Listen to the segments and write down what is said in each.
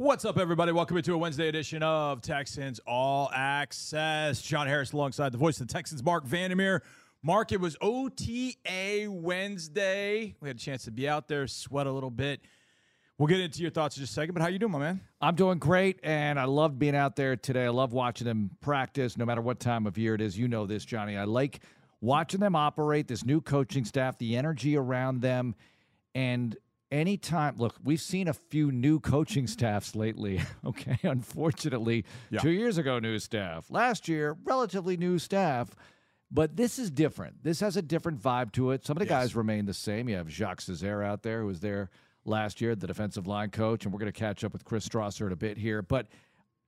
What's up, everybody? Welcome into a Wednesday edition of Texans All Access. John Harris alongside the voice of the Texans, Marc Vandermeer. Mark, it was OTA Wednesday. We had a chance to be out there, sweat a little bit. We'll get into your thoughts in just a second, but how you doing, my man? I'm doing great, and I love being out there today. I love watching them practice, no matter what time of year it is. You know this, Johnny. I like watching them operate, this new coaching staff, the energy around them, and anytime look we've seen a few new coaching staffs lately okay? Unfortunately Yeah. two years ago new staff. Last year relatively new staff but this is different. This has a different vibe to it. Some of the Yes. guys remain the same. You have jacques Cesaire out there who was there last year the defensive line coach and we're going to catch up with chris strausser in a bit here. But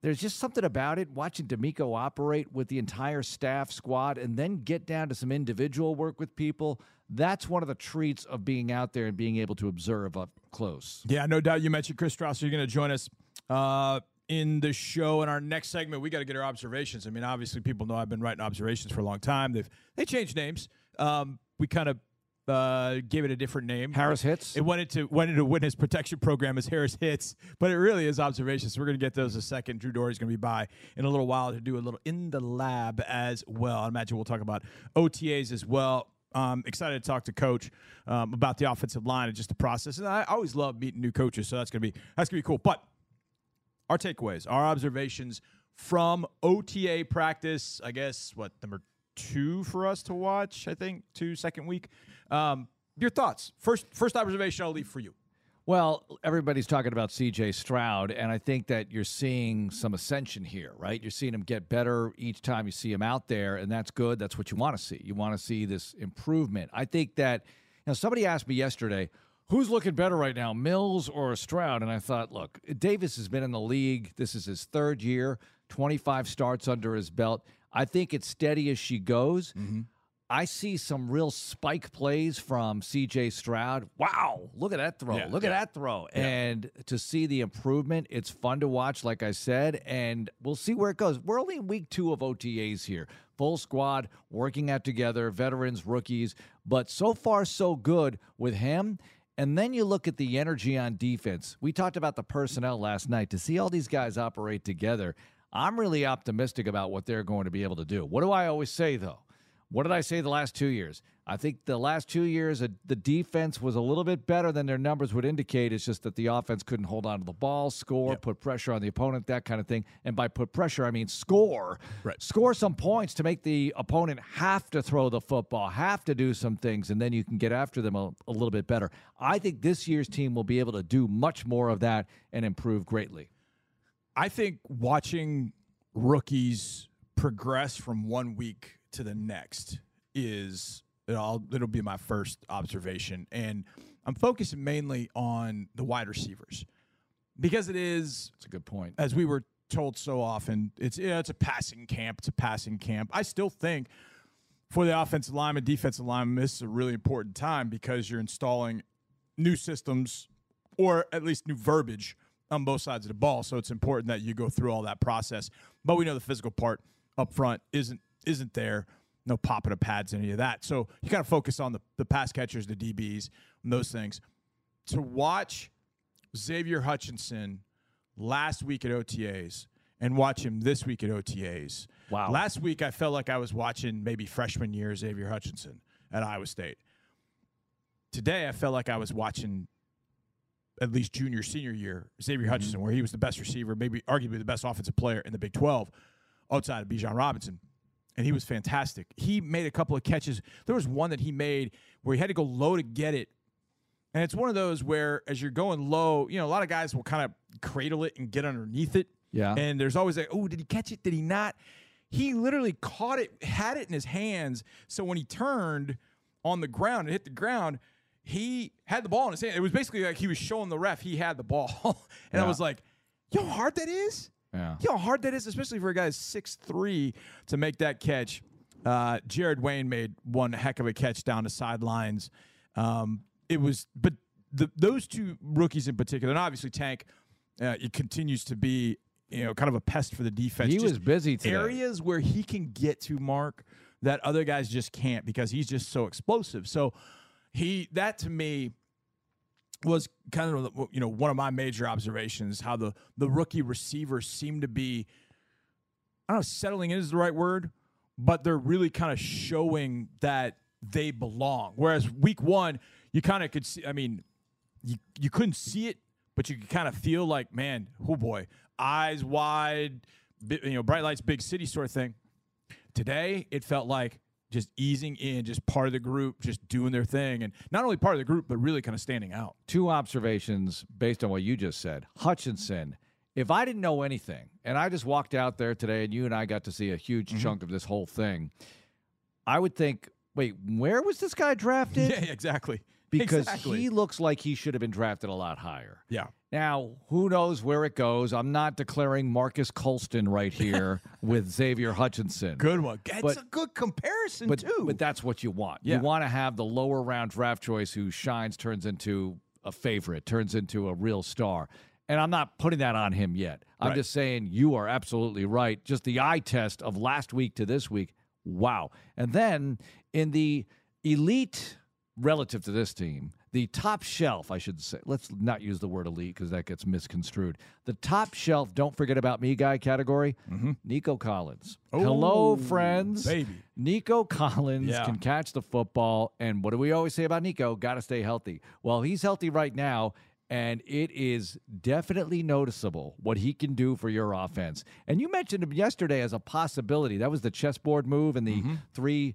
there's just something about it watching DeMeco operate with the entire staff squad and then get down to some individual work with people. That's one of the treats of being out there and being able to observe up close. Yeah, no doubt you mentioned Chris Strausser. You're going to join us uh, in the show. In our next segment, we got to get our observations. I mean, obviously, people know I've been writing observations for a long time. They've they changed names. Um, we kind of uh, gave it a different name. Harris hits. It went into went into witness protection program as Harris hits, but it really is observations. So we're going to get those in a second. Drew Dougherty's going to be by in a little while to do a little in the lab as well. I imagine we'll talk about OTAs as well. Um, excited to talk to Coach um, about the offensive line and just the process. And I always love meeting new coaches, so that's gonna be that's gonna be cool. But our takeaways, our observations from OTA practice. I guess what number two for us to watch. I think two second week. Um, your thoughts. First, first observation. I'll leave for you. Well, everybody's talking about CJ Stroud, and I think that you're seeing some ascension here, right? You're seeing him get better each time you see him out there, and that's good. That's what you want to see. You want to see this improvement. I think that, you know, somebody asked me yesterday, who's looking better right now, Mills or Stroud? And I thought, look, Davis has been in the league. This is his third year, 25 starts under his belt. I think it's steady as she goes. I see some real spike plays from CJ Stroud. Wow, look at that throw. Yeah, look yeah. at that throw. And to see the improvement, it's fun to watch, like I said, and we'll see where it goes. We're only in week two of OTAs here. Full squad working out together, veterans, rookies, but so far, so good with him. And then you look at the energy on defense. We talked about the personnel last night. To see all these guys operate together, I'm really optimistic about what they're going to be able to do. What do I always say, though? What did I say the last two years? I think the last two years, uh, the defense was a little bit better than their numbers would indicate. It's just that the offense couldn't hold on to the ball, score, put pressure on the opponent, that kind of thing. And by put pressure, I mean score. Right. Score some points to make the opponent have to throw the football, have to do some things, and then you can get after them a, a little bit better. I think this year's team will be able to do much more of that and improve greatly. I think watching rookies progress from one week to the next is it'll, it'll be my first observation, and I'm focusing mainly on the wide receivers because it is That's a good point. as we were told so often, it's yeah, it's a passing camp. It's a passing camp. I still think for the offensive lineman, defensive lineman, this is a really important time because you're installing new systems or at least new verbiage on both sides of the ball. So it's important that you go through all that process. But we know the physical part up front isn't isn't there. No popping of pads, any of that. So you got to focus on the, the pass catchers, the DBs, and those things. To watch Xavier Hutchinson last week at OTAs and watch him this week at OTAs. Wow. Last week I felt like I was watching maybe freshman year Xavier Hutchinson at Iowa State. Today I felt like I was watching at least junior senior year Xavier mm-hmm. Hutchinson where he was the best receiver, maybe arguably the best offensive player in the Big 12 outside of Bijan Robinson. And he was fantastic. He made a couple of catches. There was one that he made where he had to go low to get it and it's one of those where, as you're going low, you know, a lot of guys will kind of cradle it and get underneath it. Yeah. And there's always like, oh, did he catch it? Did he not? He literally caught it, had it in his hands. So when he turned on the ground and hit the ground, he had the ball in his hand. It was basically like he was showing the ref he had the ball. and I was like, yo, how hard that is? Yeah. You know how hard that is, especially for a guy six three to make that catch. Uh, Jared Wayne made one heck of a catch down the sidelines. Um, it was, but the, those two rookies in particular, and obviously Tank, uh, it continues to be you know kind of a pest for the defense. He Just was busy today. Areas where he can get to Mark that other guys just can't because he's just so explosive. So he that to me was kind of you know one of my major observations how the the rookie receivers seem to be I don't know settling in is the right word, but they're really kind of showing that they belong. Whereas week one, you kind of could see. I mean, you you couldn't see it, but you could kind of feel like, man, oh boy, eyes wide, you know, bright lights, big city sort of thing. Today, it felt like just easing in, just part of the group, just doing their thing, and not only part of the group, but really kind of standing out. two observations based on what you just said. Hutchinson, if I didn't know anything and I just walked out there today and you and I got to see a huge Mm-hmm. chunk of this whole thing, I would think, wait, where was this guy drafted? Yeah, exactly. Because Exactly. he looks like he should have been drafted a lot higher. yeah. Now, who knows where it goes? I'm not declaring Marques Colston right here with Xavier Hutchinson. Good one. It's But- a good comparison but, too. but that's what you want. Yeah. You want to have the lower round draft choice who shines, turns into a favorite, turns into a real star. And I'm not putting that on him yet. I'm Right. just saying you are absolutely right. Just the eye test of last week to this week. Wow. And then in the elite relative to this team, the top shelf, I should say, let's not use the word elite because that gets misconstrued. The top shelf, don't forget about me guy category, Nico Collins. Hello, Oh, friends. baby. Nico Collins Yeah. can catch the football. And what do we always say about Nico? Got to stay healthy. Well, he's healthy right now. And it is definitely noticeable what he can do for your offense. And you mentioned him yesterday as a possibility. That was the chessboard move and the Mm-hmm. three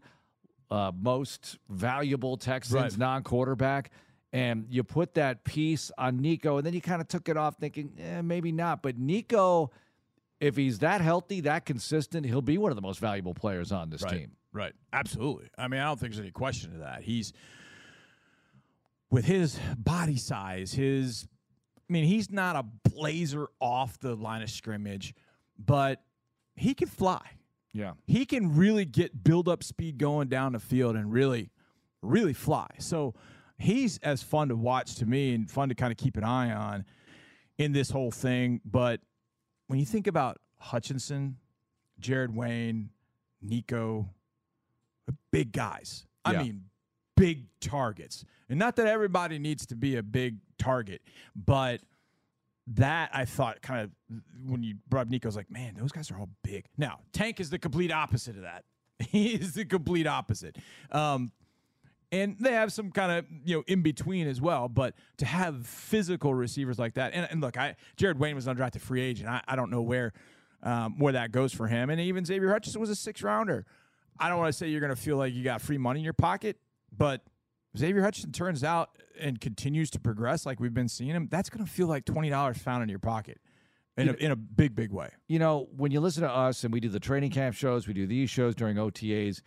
uh, most valuable Texans Right. non quarterback. And you put that piece on Nico, and then you kind of took it off thinking, eh, maybe not. But Nico, if he's that healthy, that consistent, he'll be one of the most valuable players on this right. team. Right. Absolutely. I mean, I don't think there's any question to that. He's with his body size, his I mean, he's not a blazer off the line of scrimmage, but he can fly. Yeah. He can really get build up speed going down the field and really, really fly. So he's as fun to watch to me and fun to kind of keep an eye on in this whole thing. But when you think about Hutchinson, Jared Wayne, Nico, big guys. I Yeah. mean, big targets. And not that everybody needs to be a big target, but that I thought kind of when you brought up Nico, I was like, man, those guys are all big. Now, Tank is the complete opposite of that. He is the complete opposite. Um, and they have some kind of you know in between as well. But to have physical receivers like that, and, and look, I Jared Wayne was an undrafted free agent. I, I don't know where um, where that goes for him. And even Xavier Hutchinson was a six rounder. I don't want to say you're going to feel like you got free money in your pocket, but Xavier Hutchinson turns out and continues to progress like we've been seeing him. That's going to feel like twenty dollars found in your pocket in a, in a big big way. You know, when you listen to us and we do the training camp shows, we do these shows during OTAs,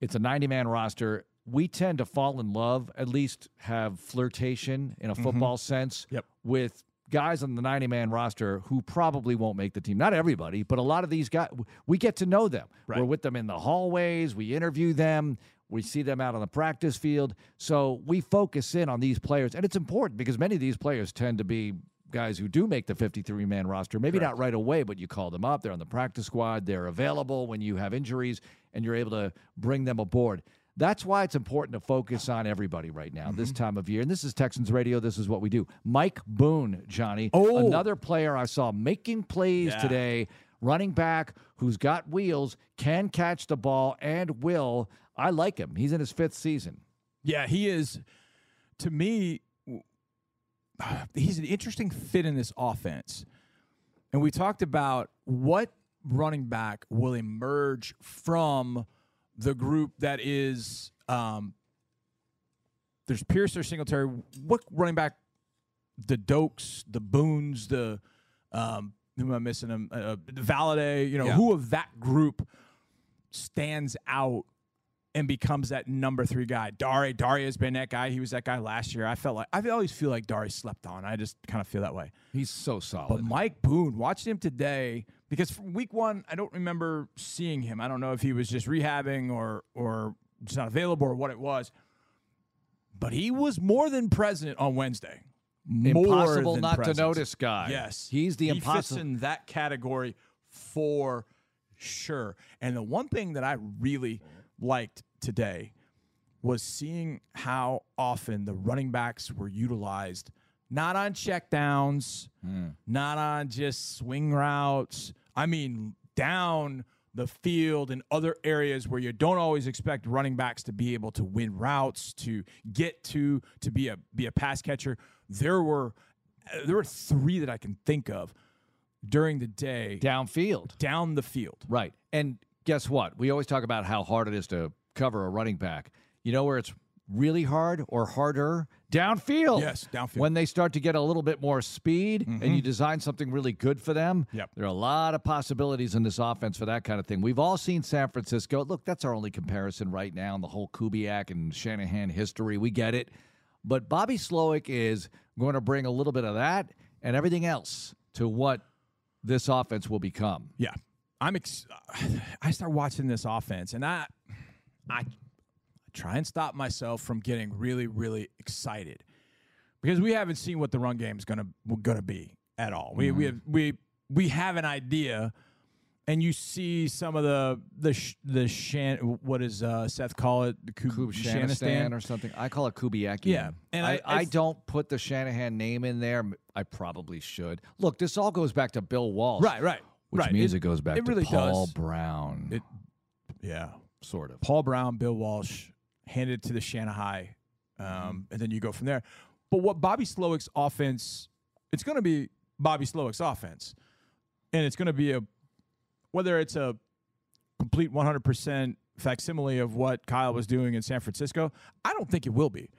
it's a 90 man roster. We tend to fall in love, at least have flirtation in a mm-hmm. football sense, Yep. with guys on the 90 man roster who probably won't make the team. Not everybody, but a lot of these guys, we get to know them. Right. We're with them in the hallways, we interview them, we see them out on the practice field. So we focus in on these players. And it's important because many of these players tend to be guys who do make the 53 man roster. Maybe not right away, but you call them up. They're on the practice squad. They're available when you have injuries and you're able to bring them aboard. That's why it's important to focus on everybody right now, this mm-hmm. time of year. And this is Texans Radio. This is what we do. Mike Boone, Johnny. Oh. Another player I saw making plays Yeah. today, running back who's got wheels, can catch the ball, and will. I like him. He's in his fifth season. Yeah, he is. To me, he's an interesting fit in this offense. And we talked about what running back will emerge from the group that is. Um, there's Pierce, there's Singletary. What running back? The Dokes, the Boons, the um, who am I missing? Him, uh, Valladay. You know, Yeah. who of that group stands out and becomes that number three guy. Dari, Dari has been that guy. He was that guy last year. I felt like I always feel like Dari slept on. I just kind of feel that way. He's so solid. But. Mike Boone, watching him today because from week one, I don't remember seeing him. I don't know if he was just rehabbing or or just not available or what it was. But he was more than present on Wednesday. More Impossible not present. to notice guy. Yes, He's the he fits impossible. in that category for sure. And the one thing that I really liked today was seeing how often the running backs were utilized not on checkdowns, Hmm. not on just swing routes. I mean, down the field in other areas where you don't always expect running backs to be able to win routes, to get to, to be a be a pass catcher. There were there were three that I can think of during the day Downfield. down the field. Right. And guess what? We always talk about how hard it is to cover a running back. You know where it's really hard or harder? Downfield. Yes, downfield. Mm-hmm. When they start to get a little bit more speed and you design something really good for them, Yep. there are a lot of possibilities in this offense for that kind of thing. We've all seen San Francisco. Look, that's our only comparison right now in the whole Kubiak and Shanahan history. We get it. But Bobby Slowik is going to bring a little bit of that and everything else to what this offense will become. Yeah, I'm. Ex- I start watching this offense, and I, I try and stop myself from getting really, really excited because we haven't seen what the run game is gonna gonna be at all. We we have, we we have an idea, and you see some of the the sh- the shan. What does uh, Seth call it? The Kub- Kub? Shanistan or something. I call it Kubiak. Yeah, and I- I, I- don't put the Shanahan name in there. I probably should. Look, this all goes back to Bill Walsh. Right, right, Which right. means it, goes back it to really Paul does. Brown. It- Yeah, sort of. Paul Brown, Bill Walsh, handed it to the Shanghai, um, and then you go from there. But what Bobby Slowik's offense, it's going to be Bobby Slowik's offense, and it's going to be a whether it's a complete 100% facsimile of what Kyle was doing in San Francisco. I don't think it will be.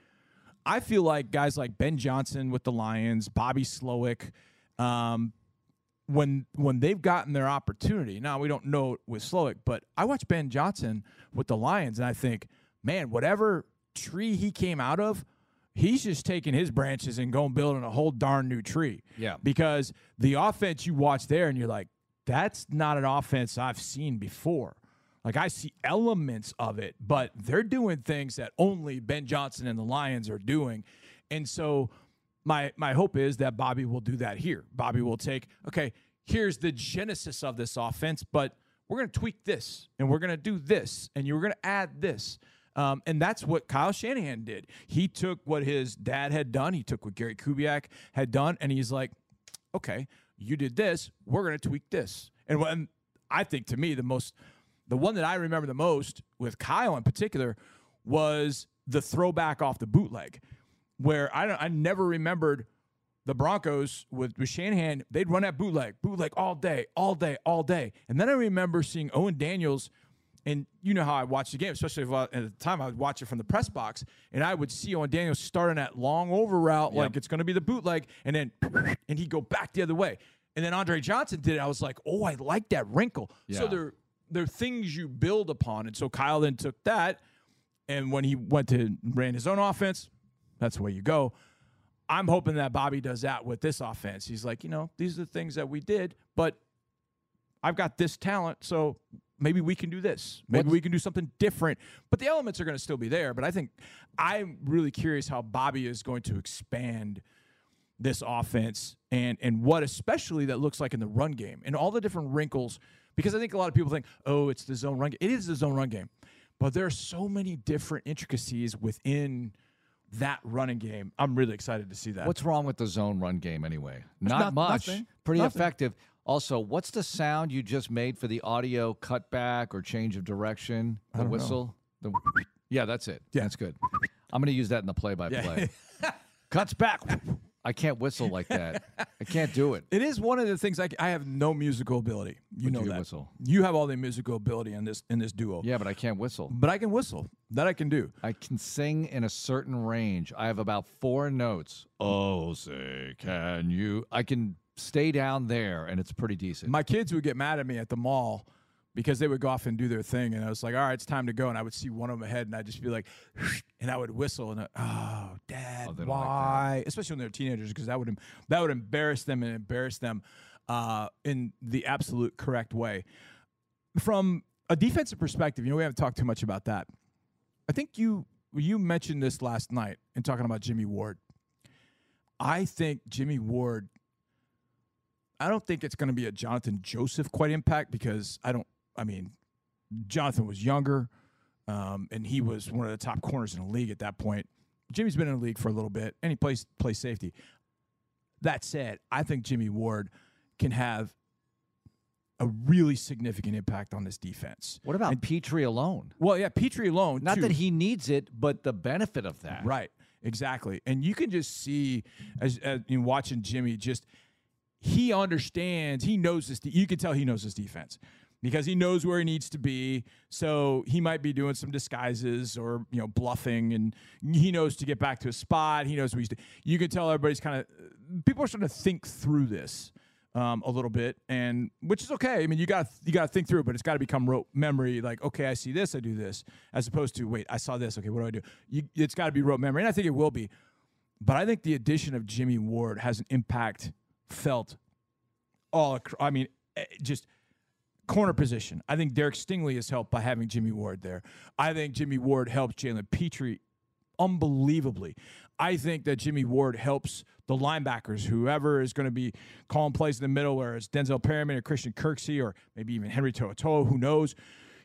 I feel like guys like Ben Johnson with the Lions, Bobby Slowik, um, when when they've gotten their opportunity. Now we don't know with Slowik, but I watch Ben Johnson with the Lions, and I think, man, whatever tree he came out of, he's just taking his branches and going building a whole darn new tree. Yeah. Because the offense you watch there, and you're like, that's not an offense I've seen before. Like I see elements of it, but they're doing things that only Ben Johnson and the Lions are doing. And so my my hope is that Bobby will do that here. Bobby will take, okay, here's the genesis of this offense, but we're going to tweak this and we're going to do this and you're going to add this. Um, and that's what Kyle Shanahan did. He took what his dad had done, he took what Gary Kubiak had done, and he's like, okay, you did this, we're going to tweak this. And when I think to me the most the one that I remember the most with Kyle in particular was the throwback off the bootleg, where I don't, I never remembered the Broncos with, with Shanahan. They'd run that bootleg, bootleg all day, all day, all day, and then I remember seeing Owen Daniels. And you know how I watch the game, especially if I, at the time I would watch it from the press box, and I would see Owen Daniels starting that long over route, like it's going to be the bootleg, and then and he'd go back the other way. And then Andre Johnson did it. I was like, oh, I like that wrinkle. Yeah. So Yeah. there they're things you build upon. And so Kyle then took that, and when he went to ran his own offense, that's the way you go. I'm hoping that Bobby does that with this offense. He's like, you know, these are the things that we did, but I've got this talent, so maybe we can do this. Maybe What's- we can do something different. But the elements are going to still be there. But I think I'm really curious how Bobby is going to expand this offense and and what especially that looks like in the run game and all the different wrinkles because I think a lot of people think oh it's the zone run game it is the zone run game but there are so many different intricacies within that running game I'm really excited to see that What's wrong with the zone run game anyway? Not not- much. nothing. Pretty Nothing. effective. Also, what's the sound you just made for the audio cutback or change of direction? The whistle? The, yeah, that's it. Yeah. That's good. I'm going to use that in the play by play. Cuts back. I can't whistle like that. I can't do it. it is one of the things I, I have no musical ability you But know you that whistle. you have all the musical ability in this in this duo Yeah, but I can't whistle. but I can whistle that I can do I can sing in a certain range. I have about four notes. Oh, say, can you? I can stay down there, and it's pretty decent. my kids would get mad at me at the mall because they would go off and do their thing, and I was like, "All right, it's time to go." And I would see one of them ahead, and I'd just be like, and I would whistle, and I, oh, Dad, Oh, don't like why? Especially when they're teenagers, because that would that would embarrass them and embarrass them uh, in the absolute correct way. From a defensive perspective, you know, we haven't talked too much about that. I think you you mentioned this last night in talking about Jimmy Ward. I think Jimmy Ward I don't think it's going to be a Johnathan Joseph quite impact because I don't. I mean, Jonathan was younger, um, and he was one of the top corners in the league at that point. Jimmy's been in the league for a little bit, and he plays plays safety. that said, I think Jimmy Ward can have a really significant impact on this defense. What about Pitre alone? Well, yeah, Pitre alone. Not too. that he needs it, but the benefit of that. Right. Exactly. And you can just see as, as in watching Jimmy just he understands, he knows this you can tell he knows his defense because he knows where he needs to be. So he might be doing some disguises or, you know, bluffing and he knows to get back to a spot. He knows what he's doing. You can tell everybody's kind of people are starting to think through this. Um, a little bit, and which is okay. I mean, you got you got to think through it, but it's got to become rote memory. Like, okay, I see this, I do this, as opposed to wait, I saw this. Okay, what do I do? You, it's got to be rote memory, and I think it will be. But I think the addition of Jimmy Ward has an impact felt all. I mean, eh, just corner position. I think Derek Stingley is helped by having Jimmy Ward there. I think Jimmy Ward helps Jalen Pitre unbelievably. I think that Jimmy Ward helps the linebackers, whoever is going to be calling plays in the middle, whether it's Denzel Perryman or Christian Kirksey or maybe even Henry To'oTo'o, who knows?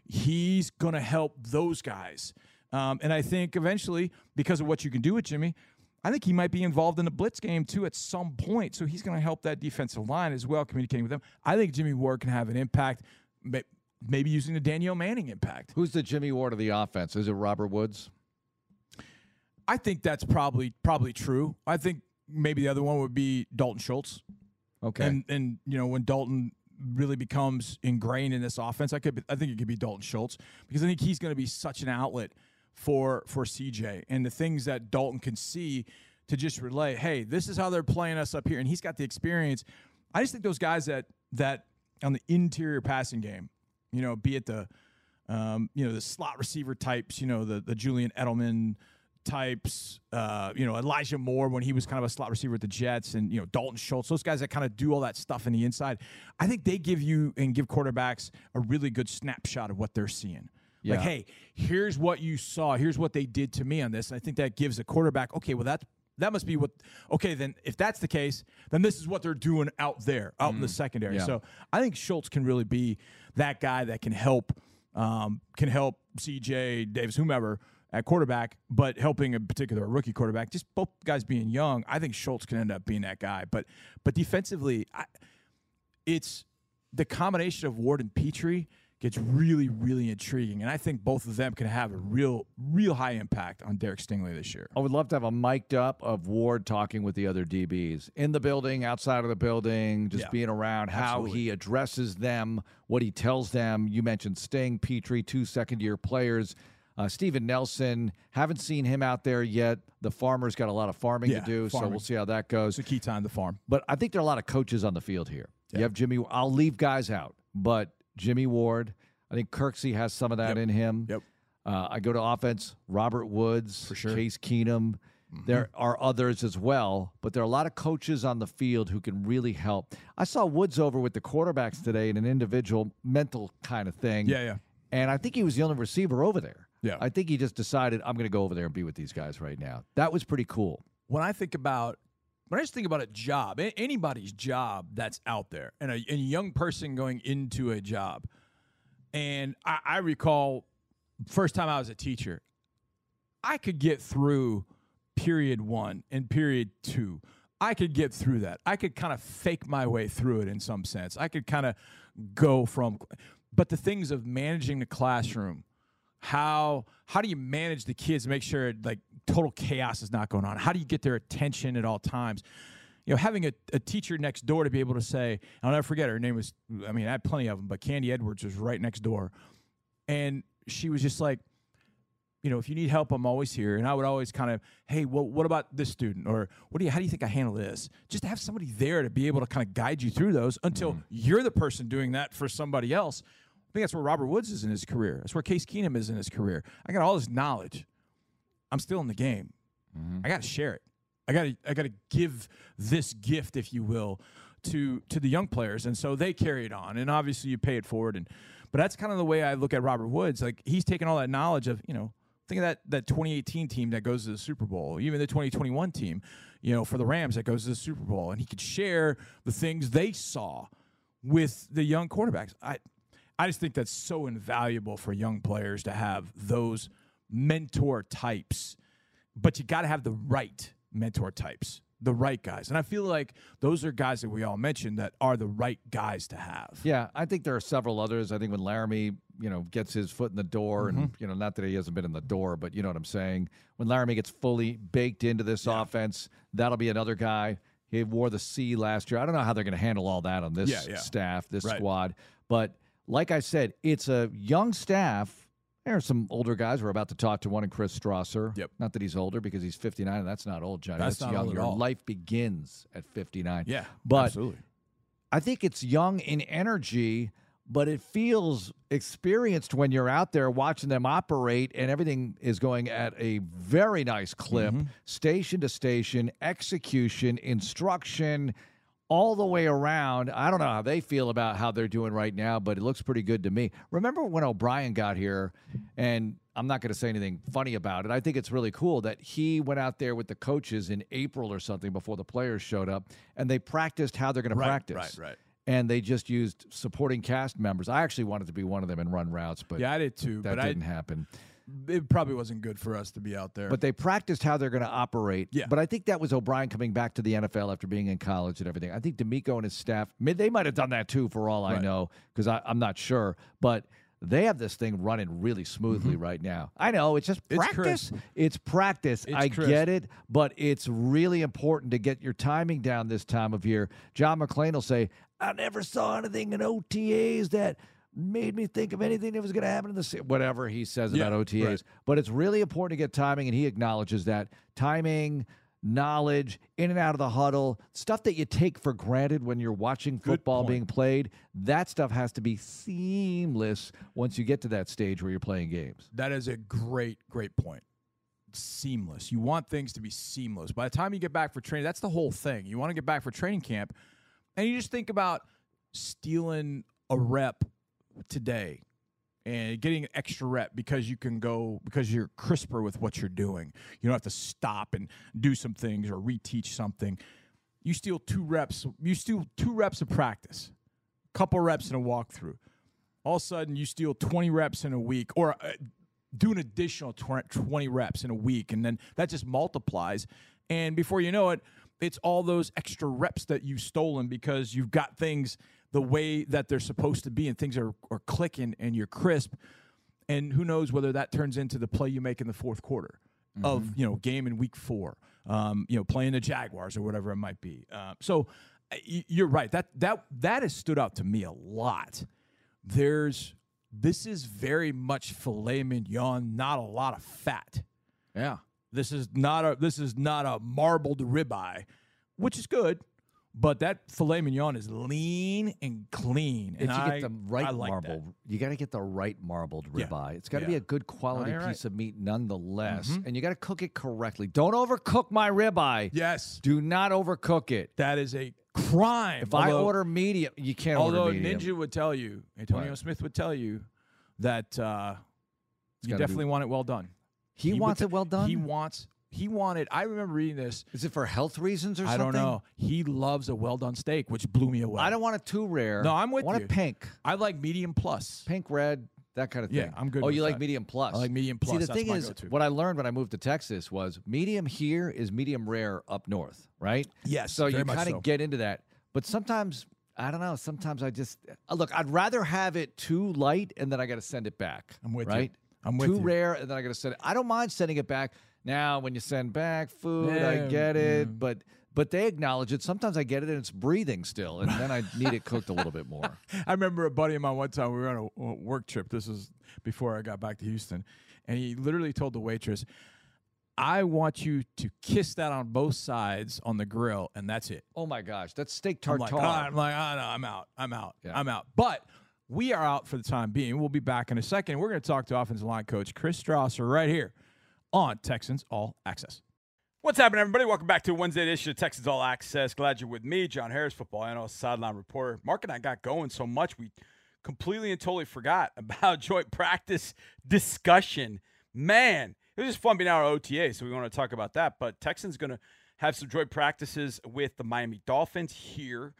He's going to help those guys. Um, and I think eventually, because of what you can do with Jimmy, I think he might be involved in the blitz game too at some point. So he's going to help that defensive line as well, communicating with them. I think Jimmy Ward can have an impact, maybe using the Danieal Manning impact. Who's the Jimmy Ward of the offense? Is it Robert Woods? I think that's probably probably true. I think maybe the other one would be Dalton Schultz. Okay. And and you know when Dalton really becomes ingrained in this offense, I could I think it could be Dalton Schultz because I think he's going to be such an outlet for for CJ and the things that Dalton can see to just relay. Hey, this is how they're playing us up here, and he's got the experience. I just think those guys that that on the interior passing game, you know, be it the um, you know the slot receiver types, you know the the Julian Edelman types, uh, you know, Elijah Moore when he was kind of a slot receiver with the Jets, and you know Dalton Schultz, those guys that kind of do all that stuff in the inside. I think they give you and give quarterbacks a really good snapshot of what they're seeing. Yeah. Like, hey, here's what you saw. Here's what they did to me on this. And I think that gives a quarterback, okay, well that that must be what. Okay, then if that's the case, then this is what they're doing out there, out mm. in the mm. secondary. Yeah. So I think Schultz can really be that guy that can help, um, can help C.J. Davis, whomever at quarterback, but helping a particular rookie quarterback. Just both guys being young, I think Schultz can end up being that guy. But but defensively, I, it's the combination of Ward and Pitre gets really, really intriguing. And I think both of them can have a real, real high impact on Derek Stingley this year. I would love to have a mic'd up of Ward talking with the other DBs in the building, outside of the building, just yeah, being around, absolutely. how he addresses them, what he tells them. You mentioned Sting, Pitre, two second year players. Uh, Steven Nelson, haven't seen him out there yet. The farmer's got a lot of farming yeah, to do, farming. so we'll see how that goes. It's a key time to farm. But I think there are a lot of coaches on the field here. Yeah. You have Jimmy. I'll leave guys out, but Jimmy Ward. I think Kirksey has some of that yep. in him. Yep. Uh, I go to offense. Robert Woods, for sure. Case Keenum. Mm-hmm. There are others as well, but there are a lot of coaches on the field who can really help. I saw Woods over with the quarterbacks today in an individual mental kind of thing. Yeah, yeah. And I think he was the only receiver over there. Yeah. I think he just decided I'm going to go over there and be with these guys right now. That was pretty cool. When I think about when I just think about a job, anybody's job that's out there, and a, and a young person going into a job, and I, I recall first time I was a teacher, I could get through period one and period two. I could get through that. I could kind of fake my way through it in some sense. I could kind of go from, but the things of managing the classroom how how do you manage the kids make sure like total chaos is not going on? How do you get their attention at all times? You know having a, a teacher next door to be able to say i'll never forget her, name was i mean i had plenty of them but candy edwards was right next door. And she was just like you know if you need help i'm always here. And i would always kind of hey well, what about this student? Or what do you how do you think i handle this? Just to have somebody there to be able to kind of guide you through those until mm. you're the person doing that for somebody else I think that's where Robert Woods is in his career. That's where Case Keenum is in his career. I got all this knowledge. I'm still in the game. Mm-hmm. I got to share it. I got to I got to give this gift, if you will, to to the young players, and so they carry it on. And obviously, you pay it forward. And but that's kind of the way I look at Robert Woods. Like he's taking all that knowledge of you know. Think of that that 2018 team that goes to the Super Bowl, even the 2021 team, you know, for the Rams that goes to the Super Bowl, and he could share the things they saw with the young quarterbacks. I I just think that's so invaluable for young players to have those mentor types. But you got to have the right mentor types. the right guys. And I feel like those are guys that we all mentioned that are the right guys to have. Yeah, I think there are several others. I think when Laremy, you know, gets his foot in the door, and Mm-hmm. you know, not that he hasn't been in the door, but you know what I'm saying. When Laremy gets fully baked into this offense, that'll be another guy. He wore the C last year. I don't know how they're going to handle all that on this Yeah, yeah. staff, this Right. squad. But like I said, it's a young staff. There are some older guys. We're about to talk to one in Chris Strausser. Yep. Not that he's older because he's 59, and that's not old, Johnny. That's That's, not young. Your life begins at 59. Yeah, But absolutely. I think it's young in energy, but it feels experienced when you're out there watching them operate and everything is going at a very nice clip, Mm-hmm. station to station, execution, instruction, all the way around. I don't know how they feel about how they're doing right now, but it looks pretty good to me. Remember when O'Brien got here, and I'm not going to say anything funny about it. I think it's really cool that he went out there with the coaches in April or something before the players showed up, and they practiced how they're going to practice right, right. and they just used supporting cast members. I actually wanted to be one of them and run routes, but Yeah, I did too. that but didn't I, happen. It probably wasn't good for us to be out there. But they practiced how they're going to operate. Yeah. But I think that was O'Brien coming back to the NFL after being in college and everything. I think DeMeco and his staff, they might have done that too, for all I know, because I'm not sure. But they have this thing running really smoothly right now. I know it's just Mm-hmm. It's practice. It's practice. It's I crisp. get it, but it's really important to get your timing down this time of year. John McClain will say, "I never saw anything in OTAs that." Made me think of anything that was going to happen in the se-" whatever he says Yeah, about OTAs. right. But it's really important to get timing, and he acknowledges that timing, knowledge, in and out of the huddle, stuff that you take for granted when you're watching football being played. That stuff has to be seamless once you get to that stage where you're playing games. That is a great, great point. Seamless. You want things to be seamless. By the time you get back for training, that's the whole thing. You want to get back for training camp, and you just think about stealing a rep today and getting an extra rep because you can go because you're crisper with what you're doing. You don't have to stop and do some things or reteach something. You steal two reps. You steal two reps of practice, a couple reps in a walkthrough. All of a sudden, you steal 20 reps in a week, or uh, do an additional 20 reps in a week, and then that just multiplies. And before you know it, it's all those extra reps that you've stolen because you've got things the way that they're supposed to be, and things are, are clicking, and you're crisp. And who knows whether that turns into the play you make in the fourth quarter of you know game in week four, um, you know playing the Jaguars or whatever it might be. Uh, so you're right that that that has stood out to me a lot. There's this is very much filet mignon, not a lot of fat. Yeah. This is not a this is not a marbled ribeye, which is good, but that filet mignon is lean and clean. If and you I, get the right like that. marbled, you got to get the right marbled Yeah. ribeye. It's got to Yeah. be a good quality you're piece of meat, nonetheless, Mhm. and you got to cook it correctly. Don't overcook my ribeye. Yes, Do not overcook it. that is a crime. If I Although- order medium, you can't Although order medium. Ninja would tell you, Antonio What? Smith would tell you that uh, you gotta be- definitely want it well done. he, would wants t- it well done. He wants. He wanted. I remember reading this. Is it for health reasons or I something? I don't know. He loves a well done steak, which blew me away. I don't want it too rare. No, I'm with you. I want you. it pink, I like medium plus. pink, red, that kind of thing. Yeah, I'm good Oh, you like medium plus? I like medium plus. See, the That's thing is, what I learned when I moved to Texas was medium here is medium rare up north, right? Yes, So you kind of so. get into that. But sometimes, I don't know, sometimes I just, uh, look, I'd rather have it too light and then I got to send it back. I'm with you. right? I'm with you. too you. rare and then I got to send it. I don't mind sending it back. Now, when you send back food, I get it. yeah. But but they acknowledge it. Sometimes I get it and it's breathing still. And then I need it cooked a little bit more. I remember a buddy of mine one time we were on a, work trip. This was before I got back to Houston, and he literally told the waitress, "I want you to kiss that on both sides on the grill, and that's it." Oh my gosh, that's steak tartare. I'm like, "Ah," I'm like, oh, no, I'm out. I'm out. Yeah. I'm out. But we are out for the time being. We'll be back in a second. We're going to talk to offensive line coach Chris Strausser right here on Texans All Access. What's happening, everybody? Welcome back to Wednesday edition of Texans All Access. Glad you're with me, John Harris, football analyst, sideline reporter. Mark and I got going so much we completely and totally forgot about joint practice discussion. Man, it was just fun being at OTA, so we want to talk about that. But Texans going to have some joint practices with the Miami Dolphins here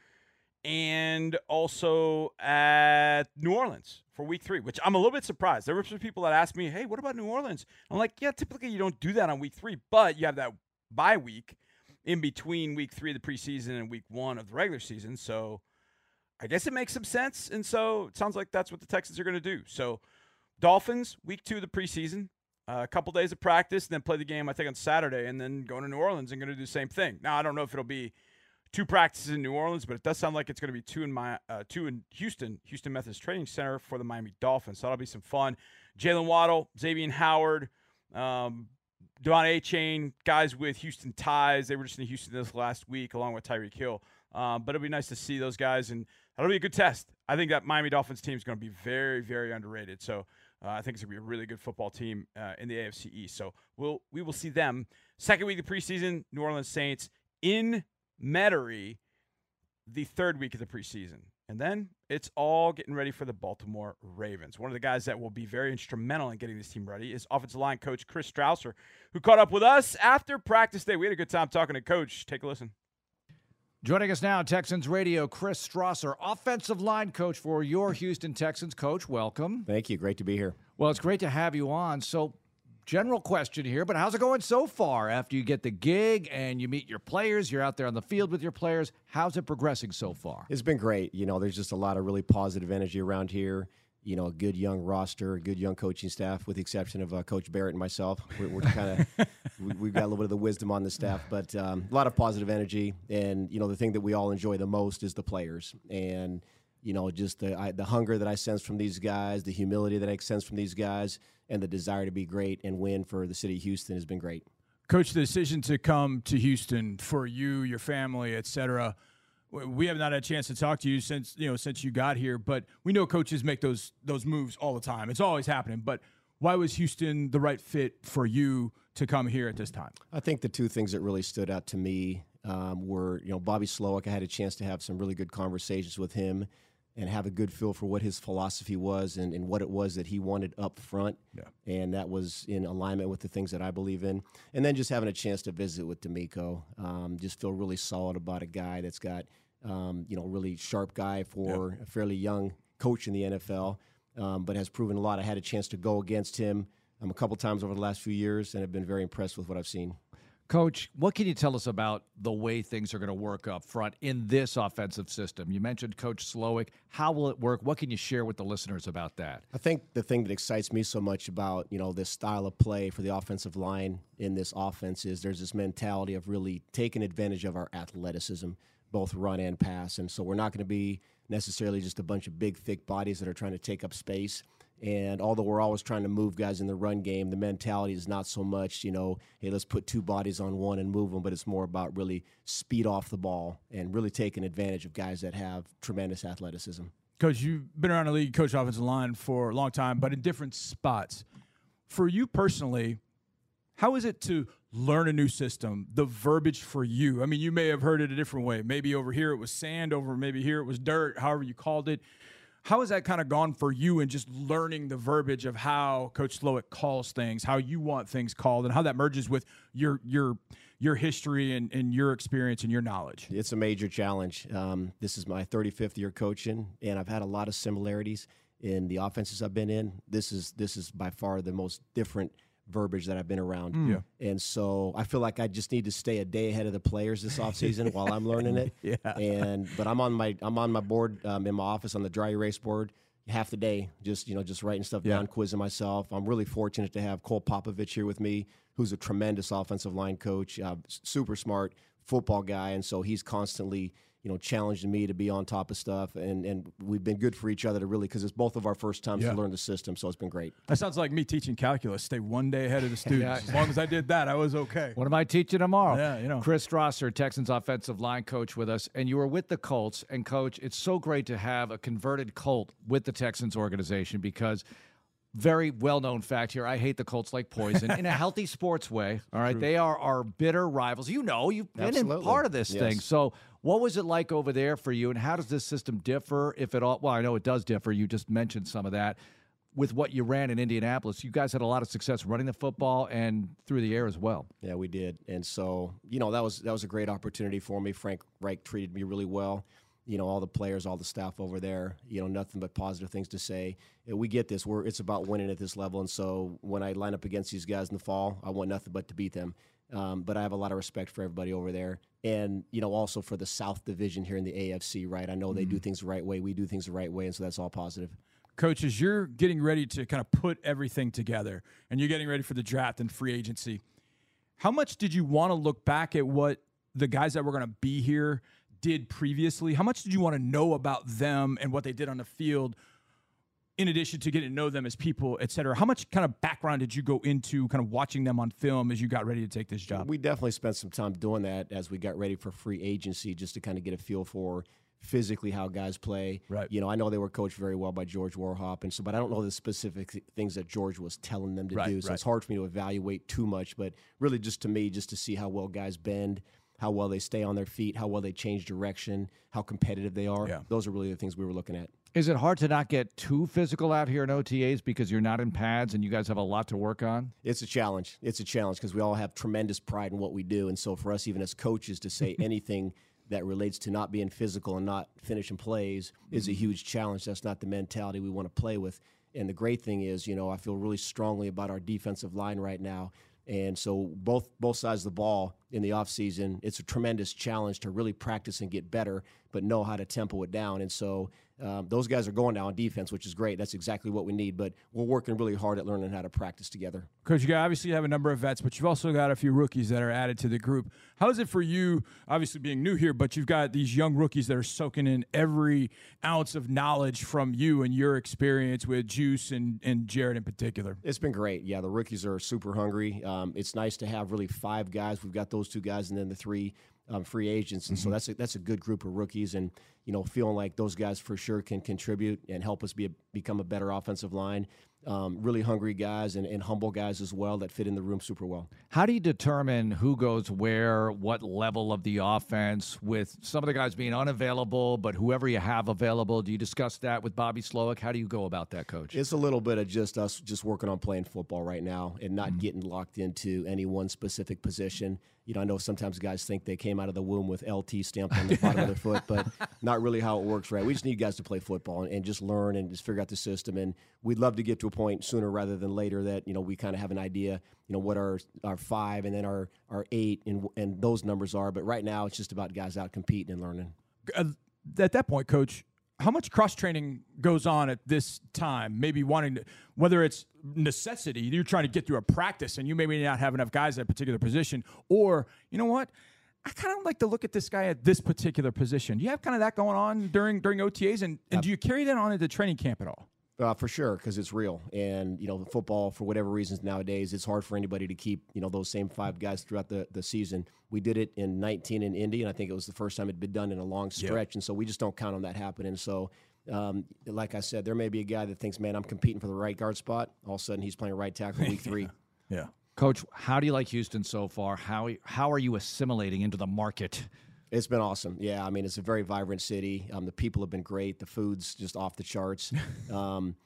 and also at New Orleans for week three, which I'm a little bit surprised. There were some people that asked me, hey, what about New Orleans? I'm like, yeah, typically you don't do that on week three, but you have that bye week. in between week three of the preseason and week one of the regular season. So I guess it makes some sense. And so it sounds like that's what the Texans are going to do. So Dolphins, week two of the preseason, uh, a couple days of practice, and then play the game, I think, on Saturday, and then going to New Orleans and going to do the same thing. Now, I don't know if it'll be two practices in New Orleans, but it does sound like it's going to be two in my uh, two in Houston, Houston Methodist Training Center for the Miami Dolphins. So that'll be some fun. Jaylen Waddle, Xavier Howard, um, De'Von Achane, guys with Houston ties. They were just in Houston this last week, along with Tyreek Hill. Um, but it'll be nice to see those guys, and that'll be a good test. I think that Miami Dolphins team is going to be very, very underrated. So uh, I think it's going to be a really good football team uh, in the AFC East. So we'll we will see them second week of preseason. New Orleans Saints in Metairie, the third week of the preseason. And then it's all getting ready for the Baltimore Ravens. One of the guys that will be very instrumental in getting this team ready is offensive line coach Chris Strausser, who caught up with us after practice day. We had a good time talking to Coach. Take a listen. Joining us now, Texans Radio, Chris Strausser, offensive line coach for your Houston Texans. Coach, welcome. Thank you. Great to be here. Well, it's great to have you on. So, general question here, but how's it going so far after you get the gig and you meet your players? You're out there on the field with your players. How's it progressing so far? It's been great. You know, there's just a lot of really positive energy around here. You know, a good young roster, a good young coaching staff, with the exception of uh, Coach Barrett and myself. We're, we're kind of we, have got a little bit of the wisdom on the staff, but um, a lot of positive energy. And you know, the thing that we all enjoy the most is the players, and you know, just the I, the hunger that I sense from these guys, the humility that I sense from these guys, and the desire to be great and win for the city of Houston has been great. Coach, the decision to come to Houston for you, your family, et cetera we have not had a chance to talk to you since you know since you got here, but we know coaches make those those moves all the time. It's always happening. But why was Houston the right fit for you to come here at this time? I think the two things that really stood out to me um, were you know Bobby Slowik. I had a chance to have some really good conversations with him and have a good feel for what his philosophy was and, and what it was that he wanted up front. Yeah. And that was in alignment with the things that I believe in. And then just having a chance to visit with DeMeco, um, just feel really solid about a guy that's got, um, you know, really sharp guy for yeah. a fairly young coach in the NFL, um, but has proven a lot. I had a chance to go against him um, a couple times over the last few years and have been very impressed with what I've seen. Coach, what can you tell us about the way things are going to work up front in this offensive system? You mentioned Coach Slowik. How will it work? What can you share with the listeners about that? I think the thing that excites me so much about you know this style of play for the offensive line in this offense is there's this mentality of really taking advantage of our athleticism, both run and pass, and so we're not going to be necessarily just a bunch of big, thick bodies that are trying to take up space. And although we're always trying to move guys in the run game, the mentality is not so much, you know, hey, let's put two bodies on one and move them, but it's more about really speed off the ball and really taking advantage of guys that have tremendous athleticism. Coach, you've been around the league, coach offensive line for a long time, but in different spots. For you personally, how is it to learn a new system, the verbiage for you? I mean, you may have heard it a different way. Maybe over here it was sand, over maybe here it was dirt, however you called it. How has that kind of gone for you and just learning the verbiage of how Coach Slowik calls things, how you want things called, and how that merges with your your your history and, and your experience and your knowledge? It's a major challenge. Um, this is my 35th year coaching, and I've had a lot of similarities in the offenses I've been in. This is this is by far the most different – verbiage that I've been around. Mm. Yeah. And so I feel like I just need to stay a day ahead of the players this offseason while I'm learning it. Yeah. And but I'm on my I'm on my board um, in my office on the dry erase board half the day, just you know, just writing stuff yeah. down, quizzing myself. I'm really fortunate to have Cole Popovich here with me, who's a tremendous offensive line coach, uh, super smart football guy, and so he's constantly you know, challenging me to be on top of stuff, and and we've been good for each other to really because it's both of our first times yeah. to learn the system, so it's been great. That sounds like me teaching calculus. Stay one day ahead of the students. yeah. As long as I did that, I was okay. What am I teaching tomorrow? Yeah, you know, Chris Strausser, Texans offensive line coach, with us, and you were with the Colts. And coach, it's so great to have a converted Colt with the Texans organization because very well known fact here. I hate the Colts like poison in a healthy sports way. All right. True. They are our bitter rivals. You know, you've been Absolutely. in part of this yes. thing. So, what was it like over there for you? And how does this system differ, if at all? Well, I know it does differ. You just mentioned some of that with what you ran in Indianapolis. You guys had a lot of success running the football and through the air as well. Yeah, we did. And so, you know, that was that was a great opportunity for me. Frank Reich treated me really well you know all the players, all the staff over there. You know nothing but positive things to say. We get this. We're it's about winning at this level, and so when I line up against these guys in the fall, I want nothing but to beat them. Um, but I have a lot of respect for everybody over there, and you know also for the South Division here in the AFC. Right, I know they do things the right way. We do things the right way, and so that's all positive. Coach, as you're getting ready to kind of put everything together and you're getting ready for the draft and free agency, how much did you want to look back at what the guys that were going to be here did previously? How much did you want to know about them and what they did on the field? In addition to getting to know them as people, et cetera, how much kind of background did you go into kind of watching them on film as you got ready to take this job? We definitely spent some time doing that as we got ready for free agency, just to kind of get a feel for physically how guys play. Right. You know, I know they were coached very well by George Warhop, and so, but I don't know the specific th- things that George was telling them to Right, do. So right. it's hard for me to evaluate too much. But really, just to me, just to see how well guys bend, how well they stay on their feet, how well they change direction, how competitive they are. Yeah. Those are really the things we were looking at. Is it hard to not get too physical out here in OTAs because you're not in pads and you guys have a lot to work on? It's a challenge. It's a challenge because we all have tremendous pride in what we do, and so for us, even as coaches, to say anything that relates to not being physical and not finishing plays is a mm-hmm. huge challenge. That's not the mentality we want to play with. And the great thing is, you know, I feel really strongly about our defensive line right now. And so both both sides of the ball in the offseason, it's a tremendous challenge to really practice and get better, but know how to tempo it down. And so um, those guys are going now on defense, which is great. That's exactly what we need. But we're working really hard at learning how to practice together. Coach, you obviously have a number of vets, but you've also got a few rookies that are added to the group. How is it for you, obviously being new here, but you've got these young rookies that are soaking in every ounce of knowledge from you and your experience with Juice and, and Jarrett in particular? It's been great. Yeah, the rookies are super hungry. Um, it's nice to have really five guys. We've got those two guys, and then the three um, free agents, and so that's a, that's a good group of rookies. And you know, feeling like those guys for sure can contribute and help us be a, become a better offensive line. Um, really hungry guys and, and humble guys as well that fit in the room super well. How do you determine who goes where, what level of the offense, with some of the guys being unavailable, but whoever you have available? Do you discuss that with Bobby Slowik? How do you go about that, coach? It's a little bit of just us just working on playing football right now and not getting locked into any one specific position. You know, I know sometimes guys think they came out of the womb with LT stamped on the bottom of their foot, but not really how it works, right? We just need guys to play football and, and just learn and just figure out the system. And we'd love to get to a point sooner rather than later that you know we kind of have an idea, you know, what our our five and then our our eight and and those numbers are. But right now, it's just about guys out competing and learning. Uh, at that point, coach, how much cross training goes on at this time? Maybe wanting to, whether it's necessity, you're trying to get through a practice and you maybe not have enough guys at a particular position, or you know what? I kind of like to look at this guy at this particular position. Do you have kind of that going on during during OTAs, and, and do you carry that on into training camp at all? Uh, for sure, because it's real, and you know, football for whatever reasons nowadays, it's hard for anybody to keep you know those same five guys throughout the, the season. We did it in 19 in Indy, and I think it was the first time it'd been done in a long stretch, and so we just don't count on that happening. So, um, like I said, there may be a guy that thinks, "Man, I'm competing for the right guard spot." All of a sudden, he's playing right tackle week three. Yeah. Coach, how do you like Houston so far? How how are you assimilating into the market? It's been awesome. Yeah, I mean, it's a very vibrant city. Um, the people have been great. The food's just off the charts. Um,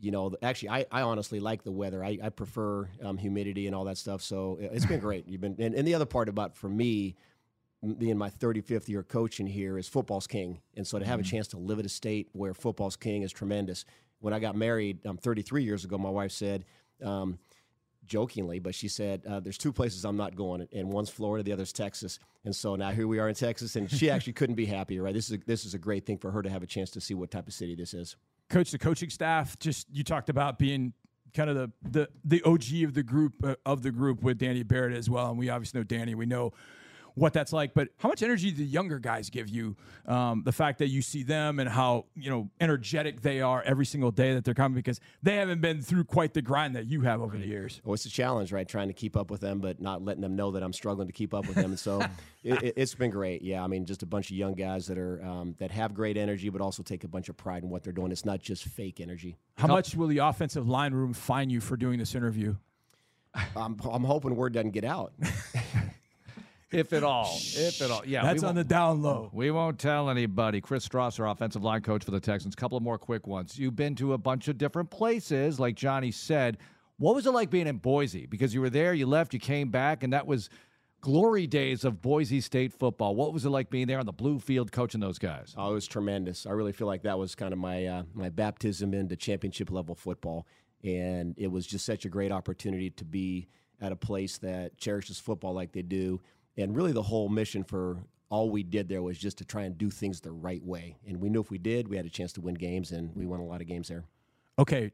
you know, actually, I, I honestly like the weather. I, I prefer um, humidity and all that stuff. So it's been great. You've been, and, and the other part about for me, being my 35th year coaching here, is football's king. And so to have a chance to live at a state where football's king is tremendous. When I got married um, 33 years ago, my wife said. Um, jokingly, but she said, uh, "There's two places I'm not going, and one's Florida, the other's Texas." And so now here we are in Texas, and she actually couldn't be happier. Right? This is a, this is a great thing for her to have a chance to see what type of city this is. coach the coaching staff just you talked about being kind of the the, the og of the group uh, of the group with danny barrett as well and we obviously know danny we know what that's like but how much energy do the younger guys give you um, the fact that you see them and how you know energetic they are every single day that they're coming because they haven't been through quite the grind that you have over the years Well, it's a challenge, right? Trying to keep up with them, but not letting them know that I'm struggling to keep up with them. And so it, it, it's been great. Yeah, I mean, just a bunch of young guys that are um, that have great energy, but also take a bunch of pride in what they're doing. It's not just fake energy. how much will the offensive line room fine you for doing this interview I'm, I'm hoping word doesn't get out. If at all, if at all, yeah. that's on the down low We won't tell anybody. Chris Strausser, offensive line coach for the Texans. Couple of more quick ones. You've been to a bunch of different places, like Johnny said. What was it like being in Boise? Because you were there, you left, you came back, and that was glory days of Boise State football. What was it like being there on the blue field coaching those guys? Oh, it was tremendous. I really feel like that was kind of my uh, my baptism into championship level football, and it was just such a great opportunity to be at a place that cherishes football like they do. And really, the whole mission for all we did there was just to try and do things the right way. And we knew if we did, we had a chance to win games, and we won a lot of games there. Okay.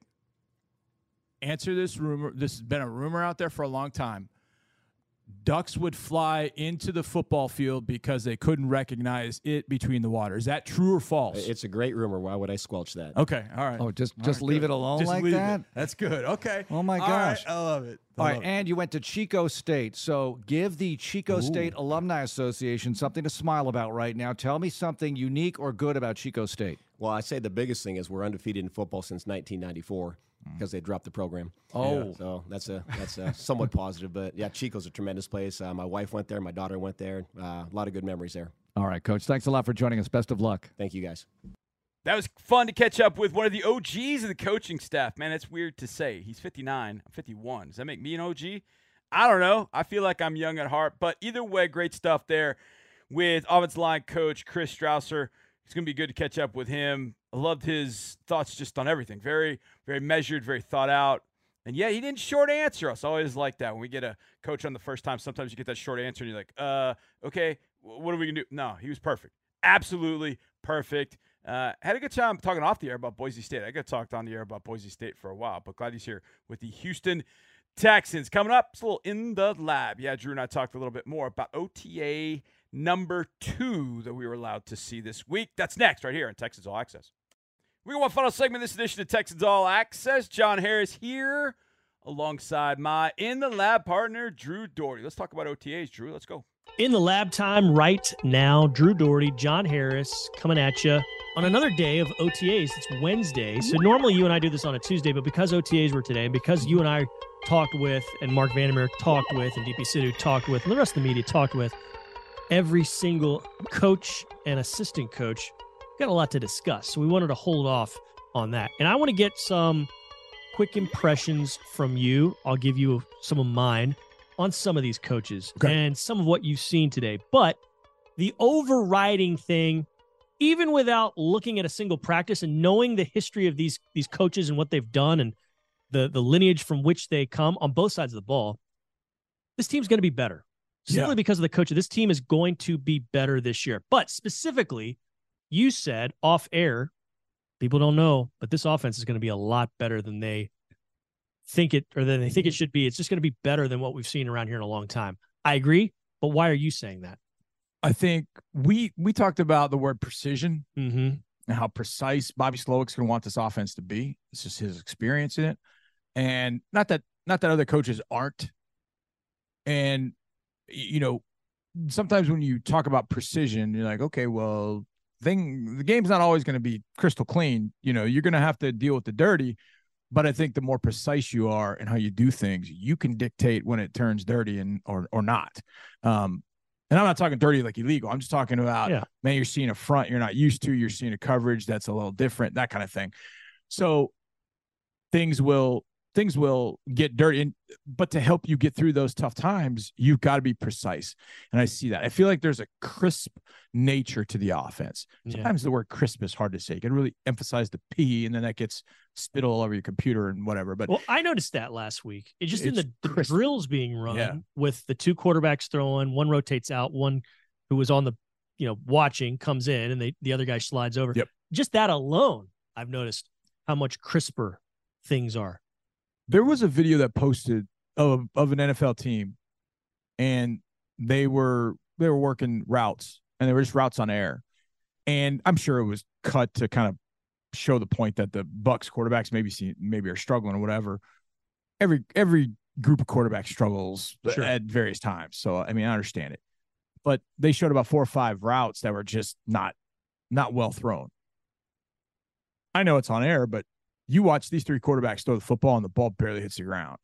Answer this rumor. This has been a rumor out there for a long time. Ducks would fly into the football field because they couldn't recognize it between the water. Is that true or false? It's a great rumor. Why would I squelch that? okay, all right. Oh, just All just right, leave good. it alone Just like leave it. that. That's good. Okay. Oh my All right, gosh. I love it. I All right, love it. and you went to Chico State. So give the Chico State Alumni Association something to smile about right now. Tell me something unique or good about Chico State. Well, I say the biggest thing is we're undefeated in football since 1994 because they dropped the program. Oh. so that's a that's a somewhat positive. But yeah, Chico's a tremendous place. Uh, my wife went there, my daughter went there. Uh, a lot of good memories there. All right, Coach. Thanks a lot for joining us. Best of luck. Thank you guys. That was fun to catch up with one of the OGs of the coaching staff. Man, that's weird to say. He's 59, I'm 51. Does that make me an OG? I don't know. I feel like I'm young at heart, but either way, great stuff there with offensive line coach Chris Strausser. It's going to be good to catch up with him. I loved his thoughts just on everything. Very, very measured, very thought out. And yeah, he didn't short answer us. I always like that. When we get a coach on the first time, sometimes you get that short answer and you're like, uh, okay, what are we going to do? No, he was perfect. Absolutely perfect. Uh, had a good time talking off the air about Boise State. I got talked on the air about Boise State for a while, but glad he's here with the Houston Texans. Coming up, it's a little in the lab. Yeah, Drew and I talked a little bit more about OTA number two that we were allowed to see this week. That's next, right here on Texans All Access. We got one final segment this edition of Texans All Access. John Harris here alongside my in the lab partner, Drew Dougherty. Let's talk about OTAs, Drew. Let's go. in the lab time right now. Drew Dougherty, John Harris coming at you on another day of OTAs. It's Wednesday. So normally you and I do this on a Tuesday, but because OTAs were today, and because you and I talked with, and Marc Vandermeer talked with, and Deepi Sidhu talked with, and the rest of the media talked with, every single coach and assistant coach got a lot to discuss. So we wanted to hold off on that. And I want to get some quick impressions from you. I'll give you some of mine on some of these coaches Okay. and some of what you've seen today. But the overriding thing, even without looking at a single practice and knowing the history of these these coaches and what they've done and the the lineage from which they come on both sides of the ball, this team's going to be better. Yeah. Simply because of the coach. This team is going to be better this year. But specifically, you said off air, people don't know, but this offense is going to be a lot better than they think it or than they think it should be. It's just going to be better than what we've seen around here in a long time. I agree, but why are you saying that? I think we we talked about the word precision Mm-hmm. and how precise Bobby Slowik's going to want this offense to be. It's just his experience in it, and not that not that other coaches aren't. And you know, sometimes when you talk about precision, you're like, okay, well, thing the game's not always going to be crystal clean. You know, you're going to have to deal with the dirty. But I think the more precise you are in how you do things, you can dictate when it turns dirty and or or not. Um, and I'm not talking dirty like illegal. I'm just talking about Yeah. man, you're seeing a front you're not used to. You're seeing a coverage that's a little different, that kind of thing. So things will things will get dirty. And, but to help you get through those tough times, you've got to be precise. And I see that. I feel like there's a crisp nature to the offense. Yeah. Sometimes the word crisp is hard to say. You can really emphasize the P, and then that gets spit all over your computer and whatever. But Well, I noticed that last week. It just in the, the drills being run Yeah. with the two quarterbacks throwing, one rotates out, one who was on the you know watching comes in, and they the other guy slides over. Yep. Just that alone, I've noticed how much crisper things are. There was a video that posted of of an NFL team, and they were they were working routes, and they were just routes on air, and I'm sure it was cut to kind of show the point that the Bucks quarterbacks maybe see maybe are struggling or whatever. Every every group of quarterbacks struggles Sure. at various times, so I mean I understand it, but they showed about four or five routes that were just not not well thrown. I know it's on air, but you watch these three quarterbacks throw the football and the ball barely hits the ground.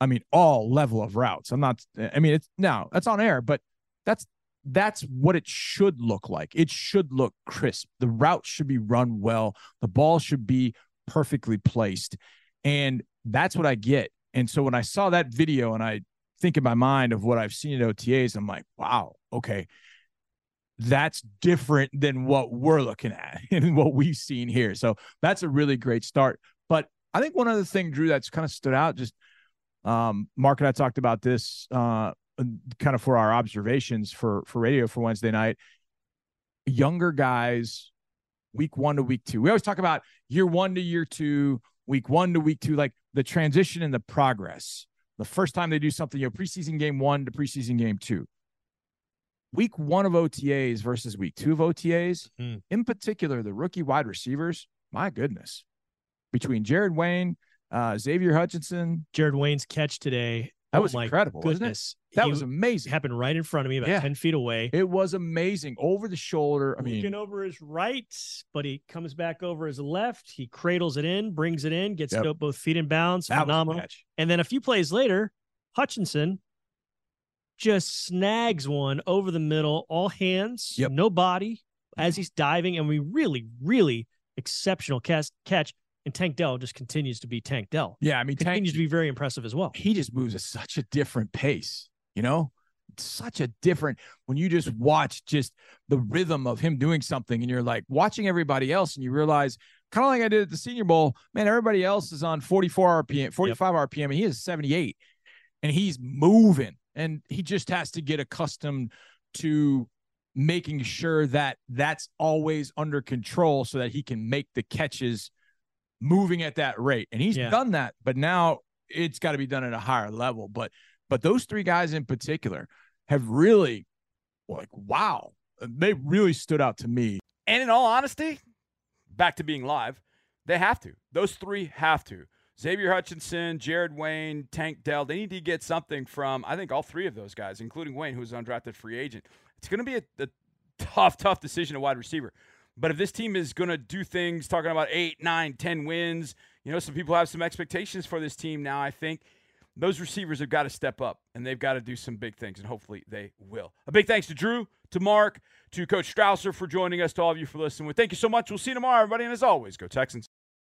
I mean, all level of routes. I'm not. I mean, it's now that's on air, but that's that's what it should look like. It should look crisp. The route should be run well. The ball should be perfectly placed, and that's what I get. And so when I saw that video, and I think in my mind of what I've seen at OTAs, I'm like, wow, okay, that's different than what we're looking at and what we've seen here. So that's a really great start. But I think one other thing, Drew, that's kind of stood out just Um, Mark and I talked about this uh, kind of for our observations for for radio for Wednesday night. Younger guys, week one to week two. We always talk about year one to year two, week one to week two, like the transition and the progress. The first time they do something, you know, preseason game one to preseason game two. Week one of OTAs versus week two of OTAs, Mm. in particular, the rookie wide receivers, my goodness, between Jared Wayne, uh, Xavier Hutchinson, Jared Wayne's catch today. that oh was incredible, wasn't it? Goodness. That He was amazing. happened right in front of me, about Yeah. 10 feet away. It was amazing over the shoulder. I looking mean, over his right, but he comes back over his left. He cradles it in, brings it in, gets Yep. to both feet in bounds. that Phenomenal. And then a few plays later, Hutchinson just snags one over the middle, all hands, Yep. no body as he's diving. And we really, really exceptional cast, catch. And Tank Dell just continues to be Tank Dell. Yeah, I mean, Tank, Continues to be very impressive as well. he just moves at such a different pace, you know? Such a different when you just watch just the rhythm of him doing something and you're like watching everybody else and you realize kind of like I did at the Senior Bowl, man, everybody else is on 44 RPM, 45 RPM, and he is 78 and he's moving and he just has to get accustomed to making sure that that's always under control so that he can make the catches moving at that rate. And he's Yeah. done that, but now it's got to be done at a higher level. But but those three guys in particular have really like wow, they really stood out to me. And in all honesty, back to being live, they have to. Those three have to. Xavier Hutchinson, Jared Wayne, Tank Dell, they need to get something from, I think, all three of those guys, including Wayne, who's an undrafted free agent. It's going to be a, a tough, tough decision at wide receiver. But if this team is going to do things, talking about eight, nine, ten wins, you know, some people have some expectations for this team now, I think. Those receivers have got to step up and they've got to do some big things, and hopefully they will. A big thanks to Drew, to Mark, to Coach Strausser for joining us, to all of you for listening. Thank you so much. We'll see you tomorrow, everybody. And as always, go Texans.